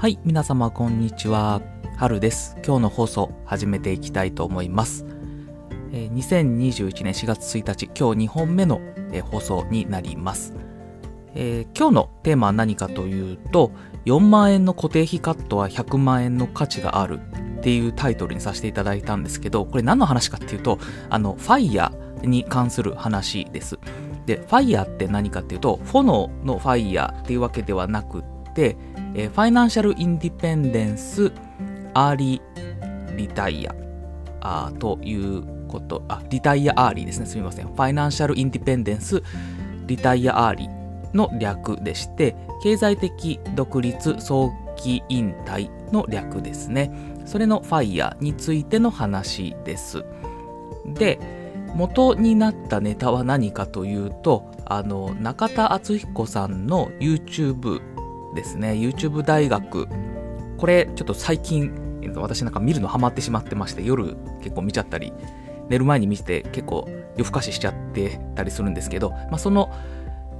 はい、皆様こんにちは。春です。今日の放送始めていきたいと思います。えー2021年4月1日、今日2本目の、えー放送になります。えー今日のテーマは何かというと、4万円の固定費カットは100万円の価値があるっていうタイトルにさせていただいたんですけど、これ何の話かっていうと、あの、ファイヤーに関する話です。で、ファイヤーって何かっていうと、炎のファイヤーっていうわけではなくて、えー Financial Independence Early Retire あということ、あ、 Retire Early ですね。すみません。 Financial Independence Retire Early の略でして、経済的独立早期引退の略ですね。それの FIRE についての話です。で、元になったネタは何かというと、あの、中田敦彦さんの YouTube ですね。YouTube 大学。これ、ちょっと最近、私なんか見るのハマってしまってまして、夜結構見ちゃったり、寝る前に見て結構夜更かししちゃってたりするんですけど、まあ、その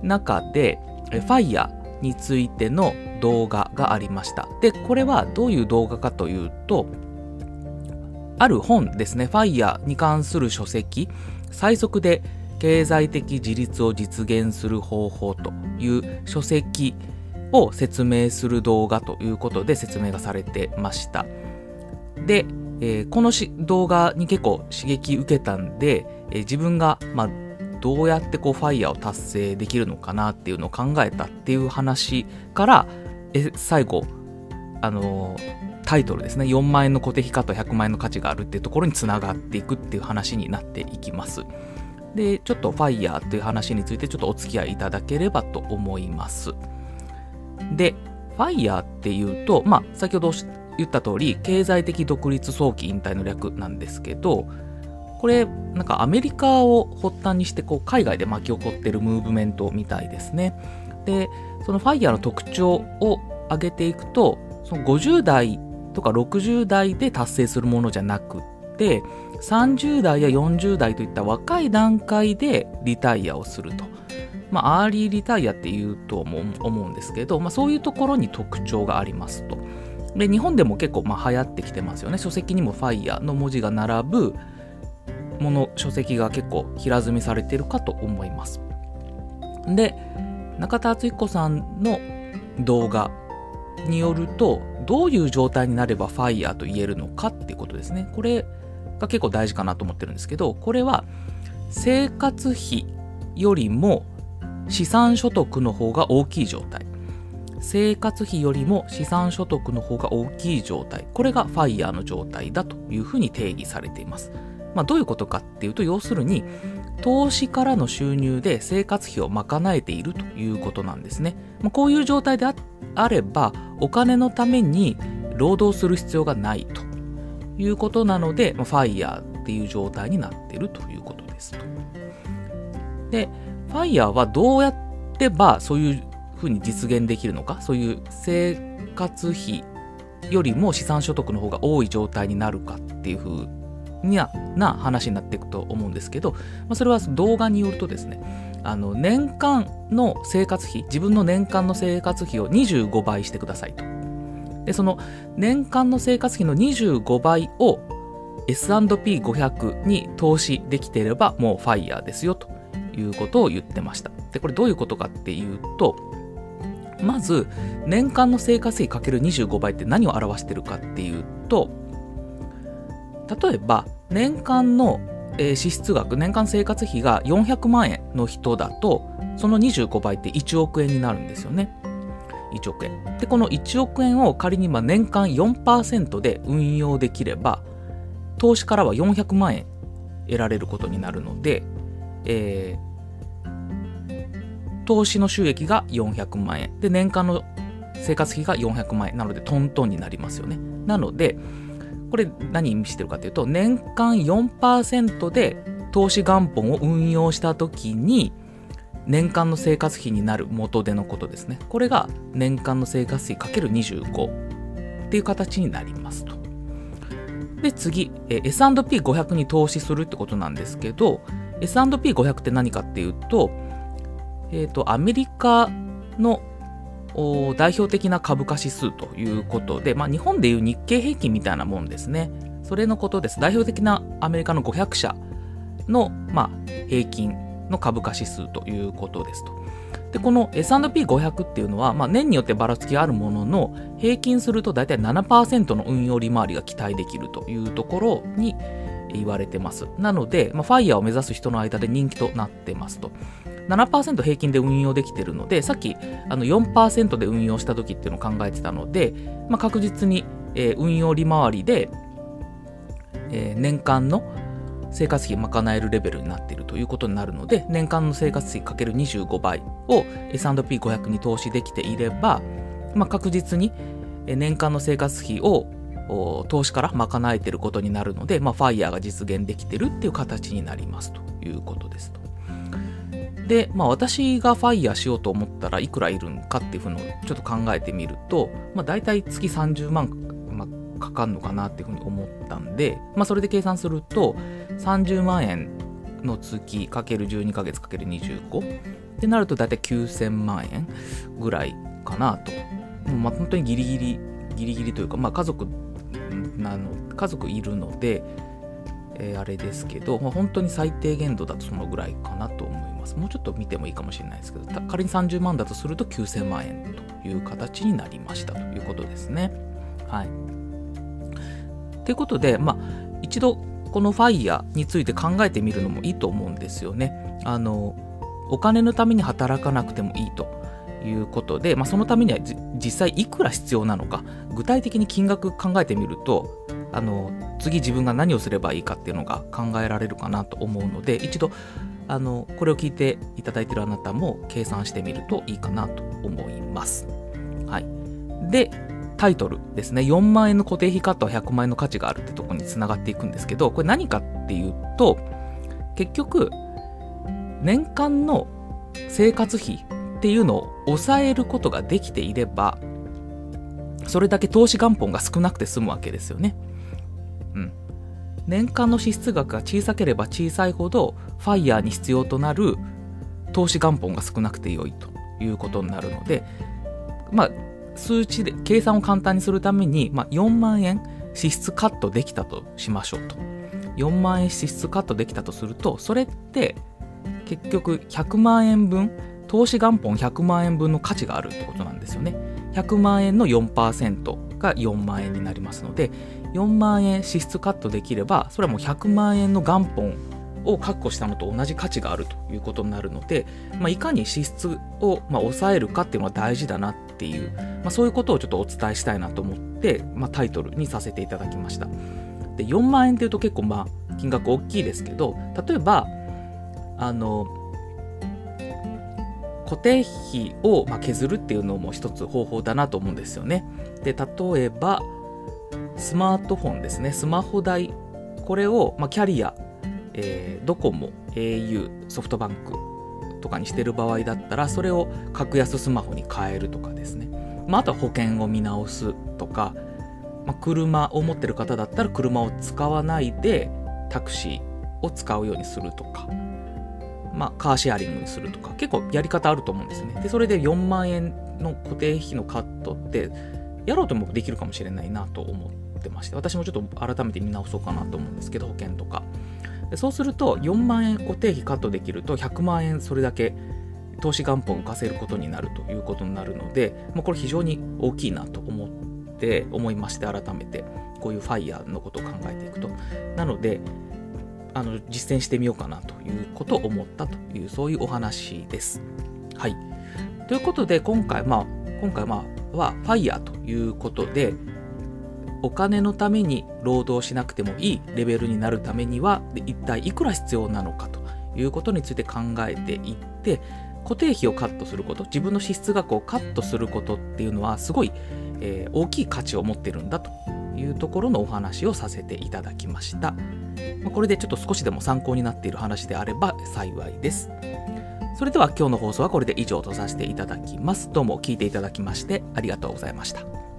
中で、えファイヤーについての動画がありました。で、これはどういう動画かというと、ある本ですね、ファイヤーに関する書籍、最速で経済的自立を実現する方法という書籍を説明する動画ということで説明がされてました。で、えーこの動画に結構刺激受けたんで、えー自分が、まあ、どうやってこうファイヤーを達成できるのかなっていうのを考えたっていう話から、え最後、あのータイトルですね、4万円の固定費カット100万円の価値があるっていうところにつながっていくっていう話になっていきます。で、ちょっとファイヤーという話についてちょっとお付き合いいただければと思います。で、ファイヤーっていうと、まあ、先ほど言った通り、経済的独立早期引退の略なんですけど、これ、なんかアメリカを発端にして、こう、海外で巻き起こってるムーブメントみたいですね。で、そのファイヤーの特徴を挙げていくと、その50代とか60代で達成するものじゃなくって、30代や40代といった若い段階でリタイアをすると。まあ、アーリーリタイアっていうと思う思うんですけど、まあ、そういうところに特徴がありますと。で、日本でも結構まあ流行ってきてますよね。書籍にもファイヤーの文字が並ぶもの、書籍が結構平積みされてるかと思います。で、中田敦彦さんの動画によると、どういう状態になればファイヤーと言えるのかっていうことですね。これが結構大事かなと思ってるんですけど、これは生活費よりも資産所得の方が大きい状態。生活費よりも資産所得の方が大きい状態。これがファイヤーの状態だというふうに定義されています。まあ、どういうことかっていうと、要するに、投資からの収入で生活費を賄えているということなんですね。まあ、こういう状態であれば、お金のために労働する必要がないということなので、まあファイヤーっていう状態になっているということですと。で、ファイヤーはどうやってばそういうふうに実現できるのか、そういう生活費よりも資産所得の方が多い状態になるかっていうふうなな話になっていくと思うんですけど、まあ、それは動画によるとですね、あの年間の生活費、自分の年間の生活費を25倍してくださいと。で、その年間の生活費の25倍を S&P500 に投資できていればもうファイヤーですよということを言ってました。で、これどういうことかっていうと、まず年間の生活費かける25倍って何を表してるかっていうと、例えば年間の支出額、年間生活費が400万円の人だと、その25倍って1億円になるんですよね。1億円。で、この1億円を仮にま年間4%で運用できれば、投資からは400万円得られることになるので、えー投資の収益が400万円。で、年間の生活費が400万円。なので、トントンになりますよね。なので、これ何意味してるかというと、年間4%で投資元本を運用したときに、年間の生活費になる元手のことですね。これが年間の生活費かける25っていう形になりますと。で、次、S&P500 に投資するってことなんですけど、S&P500 って何かっていうと、えっ、と、アメリカの代表的な株価指数ということで、まあ、日本でいう日経平均みたいなもんですね。それのことです。代表的なアメリカの500社の、まあ、平均の株価指数ということですと。で、この S&P500 っていうのは、まあ、年によってばらつきがあるものの、平均すると大体7%の運用利回りが期待できるというところに言われてます。なので、まあ、ファイヤーを目指す人の間で人気となってますと。7%平均で運用できてるので、さっきあの4%で運用した時っていうのを考えてたので、まあ、確実に、えー、運用利回りで、えー、年間の生活費賄えるレベルになっているということになるので、年間の生活費かける25倍を S&P500 に投資できていれば、まあ、確実に年間の生活費を投資から賄えてることになるので、まあ、ファイヤーが実現できてるっていう形になりますということですと。で、まあ、私がファイヤーしようと思ったらいくらいるんかっていうふうのをちょっと考えてみると、まあ、大体月30万、まあ、かかるのかなっていうふうに思ったんで、まあ、それで計算すると30万円の月かける12ヶ月かける25ってなると大体9000万円ぐらいかなと。まあ、本当にギリギリ、ギリギリというか、まあ、家族なの家族いるので、えー、あれですけど、まあ、本当に最低限度だとそのぐらいかなと思います。もうちょっと見てもいいかもしれないですけど、仮に30万だとすると9000万円という形になりましたということですね。はい。ということで、まあ、一度このファイヤーについて考えてみるのもいいと思うんですよね。あの、お金のために働かなくてもいいと。いうことで、まあ、そのためには実際いくら必要なのか具体的に金額考えてみるとあの次自分が何をすればいいかっていうのが考えられるかなと思うので一度あのこれを聞いていただいているあなたも計算してみるといいかなと思います。はい、でタイトルですね4万円の固定費カットは100万円の価値があるってとこにつながっていくんですけどこれ何かっていうと結局年間の生活費っていうのを抑えることができていれば、それだけ投資元本が少なくて済むわけですよね。うん。年間の支出額が小さければ小さいほど、ファイヤーに必要となる投資元本が少なくて良いということになるので、まあ、数値で、計算を簡単にするために、まあ、4万円支出カットできたとしましょうと。4万円支出カットできたとすると、それって結局100万円分投資元本100万円分の価値があるってことなんですよね。100万円の4%が4万円になりますので、4万円支出カットできれば、それはもう100万円の元本を確保したのと同じ価値があるということになるので、まあ、いかに支出をまあ抑えるかっていうのは大事だなっていう、まあ、そういうことをちょっとお伝えしたいなと思って、まあ、タイトルにさせていただきました。で4万円っていうと結構まあ金額大きいですけど例えばあの固定費をま削るっていうのも一つ方法だなと思うんですよね。で、例えば、スマートフォンですね、スマホ代、これを、まキャリア、えー、ドコモ、au、ソフトバンクとかにしてる場合だったら、それを格安スマホに変えるとかですね。まあ、あとは保険を見直すとか、まあ、車を持ってる方だったら車を使わないでタクシーを使うようにするとか、まあ、カーシェアリングにするとか、結構やり方あると思うんですね。で、それで4万円の固定費のカットって、やろうともできるかもしれないなと思ってまして、私もちょっと改めて見直そうかなと思うんですけど、保険とか。そうすると、4万円固定費カットできると、100万円それだけ投資元本を稼せることになるということになるので、まあ、これ非常に大きいなと思って、思いまして、改めて、こういうファイヤーのことを考えていくと。なので、あの実践してみようかなということを思ったというそういうお話です。はい。ということで今回まあ今回まあは FIRE ということでお金のために労働しなくてもいいレベルになるためには一体いくら必要なのかということについて考えていって固定費をカットすること自分の支出額をカットすることっていうのはすごい、えー、大きい価値を持ってるんだというところのお話をさせていただきました。これでちょっと少しでも参考になっている話であれば幸いです。それでは今日の放送はこれで以上とさせていただきます。どうも聞いていただきましてありがとうございました。